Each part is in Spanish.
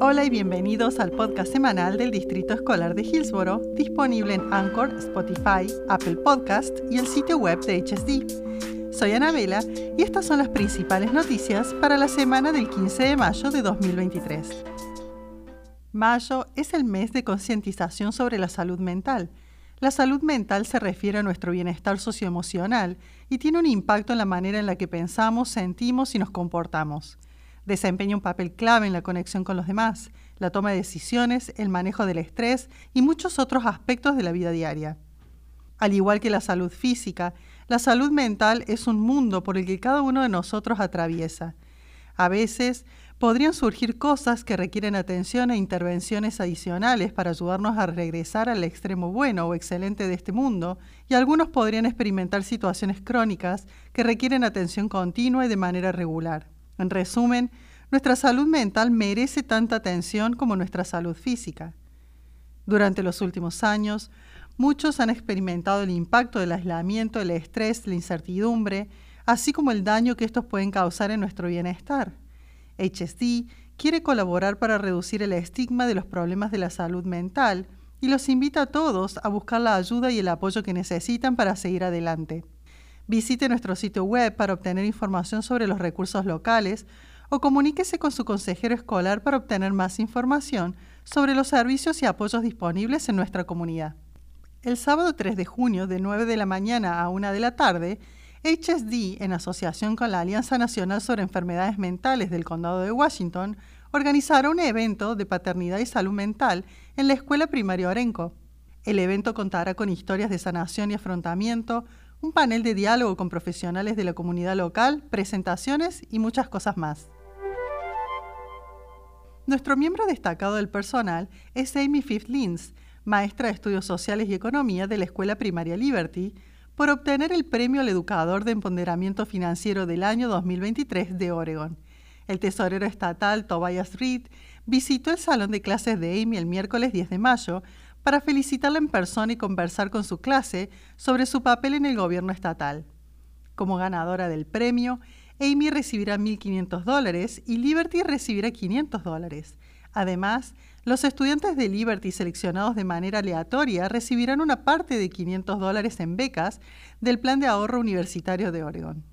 Hola y bienvenidos al podcast semanal del Distrito Escolar de Hillsboro, disponible en Anchor, Spotify, Apple Podcast y el sitio web de HSD. Soy Anabela y estas son las principales noticias para la semana del 15 de mayo de 2023. Mayo es el mes de concientización sobre la salud mental. La salud mental se refiere a nuestro bienestar socioemocional y tiene un impacto en la manera en la que pensamos, sentimos y nos comportamos. Desempeña un papel clave en la conexión con los demás, la toma de decisiones, el manejo del estrés y muchos otros aspectos de la vida diaria. Al igual que la salud física, la salud mental es un mundo por el que cada uno de nosotros atraviesa. A veces podrían surgir cosas que requieren atención e intervenciones adicionales para ayudarnos a regresar al extremo bueno o excelente de este mundo, y algunos podrían experimentar situaciones crónicas que requieren atención continua y de manera regular. En resumen, nuestra salud mental merece tanta atención como nuestra salud física. Durante los últimos años, muchos han experimentado el impacto del aislamiento, el estrés, la incertidumbre, así como el daño que estos pueden causar en nuestro bienestar. HSD quiere colaborar para reducir el estigma de los problemas de la salud mental y los invita a todos a buscar la ayuda y el apoyo que necesitan para seguir adelante. Visite nuestro sitio web para obtener información sobre los recursos locales o comuníquese con su consejero escolar para obtener más información sobre los servicios y apoyos disponibles en nuestra comunidad. El sábado 3 de junio, de 9 de la mañana a 1 de la tarde, HSD, en asociación con la Alianza Nacional sobre Enfermedades Mentales del Condado de Washington, organizará un evento de paternidad y salud mental en la Escuela Primaria Orenco. El evento contará con historias de sanación y afrontamiento, un panel de diálogo con profesionales de la comunidad local, presentaciones y muchas cosas más. Nuestro miembro destacado del personal es Amy Fifth Lins, maestra de Estudios Sociales y Economía de la Escuela Primaria Liberty, por obtener el Premio al Educador de Empoderamiento Financiero del año 2023 de Oregon. El tesorero estatal Tobias Reed visitó el salón de clases de Amy el miércoles 10 de mayo para felicitarla en persona y conversar con su clase sobre su papel en el gobierno estatal. Como ganadora del premio, Amy recibirá 1.500 dólares y Liberty recibirá 500 dólares. Además, los estudiantes de Liberty seleccionados de manera aleatoria recibirán una parte de 500 dólares en becas del Plan de Ahorro Universitario de Oregon.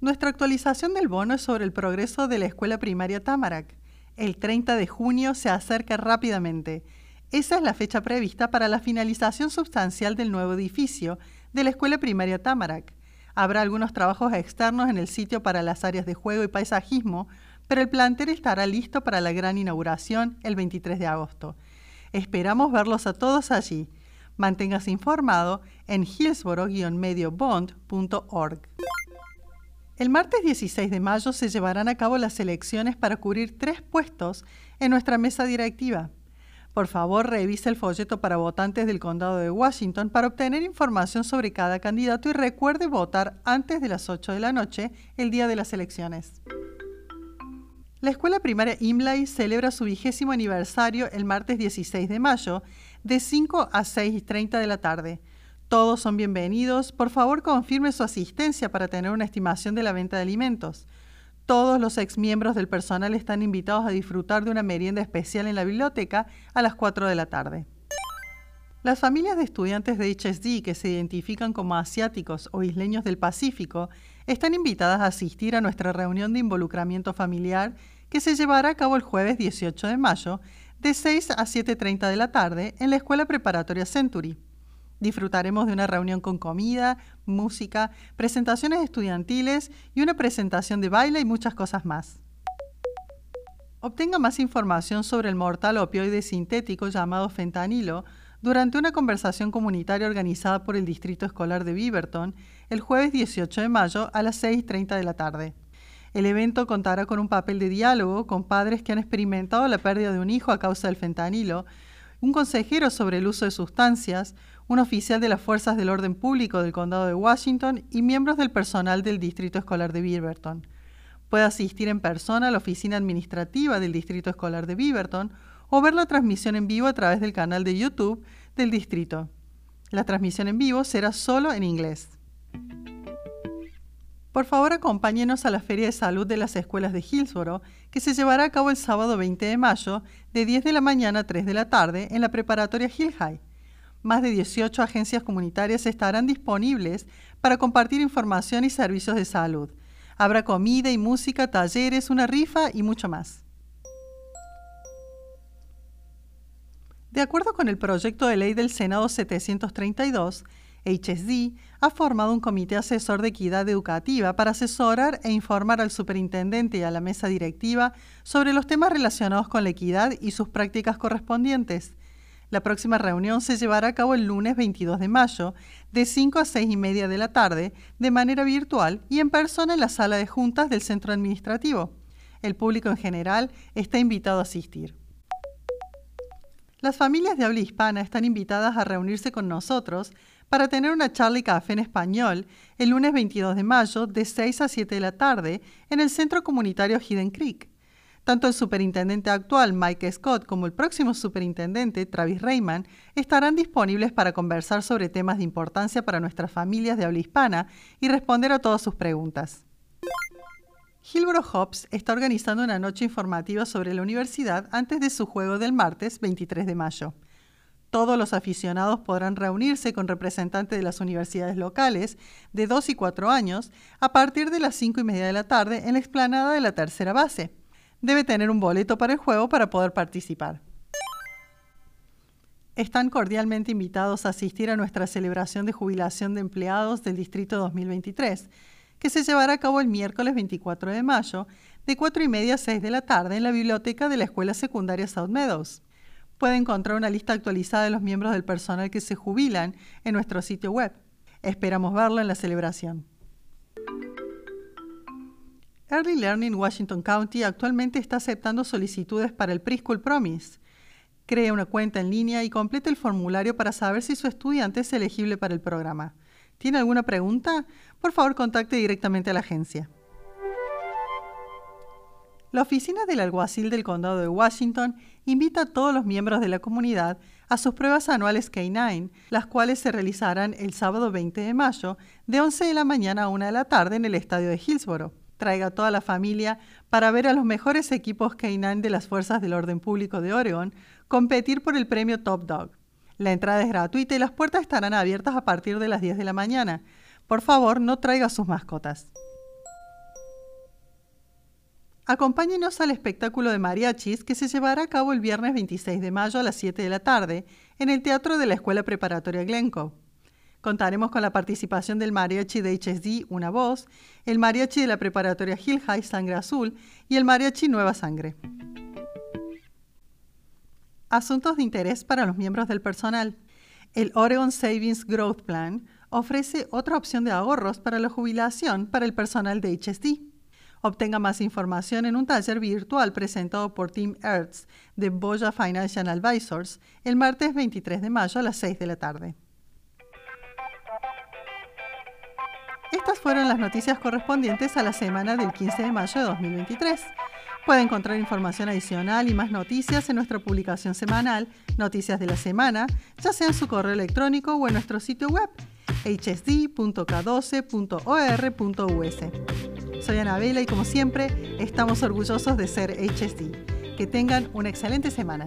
Nuestra actualización del bono es sobre el progreso de la escuela primaria Tamarack. El 30 de junio se acerca rápidamente esa es la fecha prevista para la finalización sustancial del nuevo edificio de la Escuela Primaria Tamarack. Habrá algunos trabajos externos en el sitio para las áreas de juego y paisajismo, pero el plantel estará listo para la gran inauguración el 23 de agosto. Esperamos verlos a todos allí. Manténgase informado en hillsboro-mediobond.org. El martes 16 de mayo se llevarán a cabo las elecciones para cubrir tres puestos en nuestra mesa directiva. Por favor, revise el folleto para votantes del condado de Washington para obtener información sobre cada candidato y recuerde votar antes de las 8 de la noche el día de las elecciones. La escuela primaria Imlay celebra su vigésimo aniversario el martes 16 de mayo, de 5 a 6.30 de la tarde. Todos son bienvenidos. Por favor, confirme su asistencia para tener una estimación de la venta de alimentos. Todos los exmiembros del personal están invitados a disfrutar de una merienda especial en la biblioteca a las 4 de la tarde. Las familias de estudiantes de HSD que se identifican como asiáticos o isleños del Pacífico están invitadas a asistir a nuestra reunión de involucramiento familiar que se llevará a cabo el jueves 18 de mayo de 6 a 7.30 de la tarde en la Escuela Preparatoria Century. Disfrutaremos de una reunión con comida, música, presentaciones estudiantiles y una presentación de baile y muchas cosas más. Obtenga más información sobre el mortal opioide sintético llamado fentanilo durante una conversación comunitaria organizada por el Distrito Escolar de Beaverton el jueves 18 de mayo a las 6.30 de la tarde. El evento contará con un papel de diálogo con padres que han experimentado la pérdida de un hijo a causa del fentanilo, un consejero sobre el uso de sustancias, un oficial de las Fuerzas del Orden Público del Condado de Washington y miembros del personal del Distrito Escolar de Beaverton. Puede asistir en persona a la oficina administrativa del Distrito Escolar de Beaverton o ver la transmisión en vivo a través del canal de YouTube del distrito. La transmisión en vivo será solo en inglés. Por favor, acompáñenos a la Feria de Salud de las Escuelas de Hillsboro, que se llevará a cabo el sábado 20 de mayo, de 10 de la mañana a 3 de la tarde, en la preparatoria Hill High. Más de 18 agencias comunitarias estarán disponibles para compartir información y servicios de salud. Habrá comida y música, talleres, una rifa y mucho más. De acuerdo con el proyecto de ley del Senado 732, HSD ha formado un comité asesor de equidad educativa para asesorar e informar al superintendente y a la mesa directiva sobre los temas relacionados con la equidad y sus prácticas correspondientes. La próxima reunión se llevará a cabo el lunes 22 de mayo, de 5 a 6 y media de la tarde, de manera virtual y en persona en la sala de juntas del centro administrativo. El público en general está invitado a asistir. Las familias de habla hispana están invitadas a reunirse con nosotros para tener una charla y café en español el lunes 22 de mayo de 6 a 7 de la tarde en el Centro Comunitario Hidden Creek. Tanto el superintendente actual, Mike Scott, como el próximo superintendente, Travis Rayman, estarán disponibles para conversar sobre temas de importancia para nuestras familias de habla hispana y responder a todas sus preguntas. Hillborough Hobbs está organizando una noche informativa sobre la universidad antes de su juego del martes 23 de mayo. Todos los aficionados podrán reunirse con representantes de las universidades locales de 2 y 4 años a partir de las 5 y media de la tarde en la explanada de la tercera base. Debe tener un boleto para el juego para poder participar. Están cordialmente invitados a asistir a nuestra celebración de jubilación de empleados del Distrito 2023, que se llevará a cabo el miércoles 24 de mayo, de 4 y media a 6 de la tarde en la biblioteca de la Escuela Secundaria South Meadows puede encontrar una lista actualizada de los miembros del personal que se jubilan en nuestro sitio web. Esperamos verlo en la celebración. Early Learning Washington County actualmente está aceptando solicitudes para el Preschool Promise. Cree una cuenta en línea y complete el formulario para saber si su estudiante es elegible para el programa. ¿Tiene alguna pregunta? Por favor, contacte directamente a la agencia. La oficina del alguacil del condado de Washington invita a todos los miembros de la comunidad a sus pruebas anuales K9, las cuales se realizarán el sábado 20 de mayo de 11 de la mañana a 1 de la tarde en el estadio de Hillsboro. Traiga a toda la familia para ver a los mejores equipos K9 de las Fuerzas del Orden Público de Oregon competir por el premio Top Dog. La entrada es gratuita y las puertas estarán abiertas a partir de las 10 de la mañana. Por favor, no traiga sus mascotas. Acompáñenos al espectáculo de mariachis que se llevará a cabo el viernes 26 de mayo a las 7 de la tarde en el Teatro de la Escuela Preparatoria Glencoe. Contaremos con la participación del mariachi de HSD Una Voz, el mariachi de la Preparatoria Hill High Sangre Azul y el mariachi Nueva Sangre. Asuntos de interés para los miembros del personal. El Oregon Savings Growth Plan ofrece otra opción de ahorros para la jubilación para el personal de HSD. Obtenga más información en un taller virtual presentado por Tim Ertz de Boya Financial Advisors el martes 23 de mayo a las 6 de la tarde. Estas fueron las noticias correspondientes a la semana del 15 de mayo de 2023. Puede encontrar información adicional y más noticias en nuestra publicación semanal, Noticias de la Semana, ya sea en su correo electrónico o en nuestro sitio web hsd.k12.or.us. Soy Anabela y como siempre estamos orgullosos de ser HSD. Que tengan una excelente semana.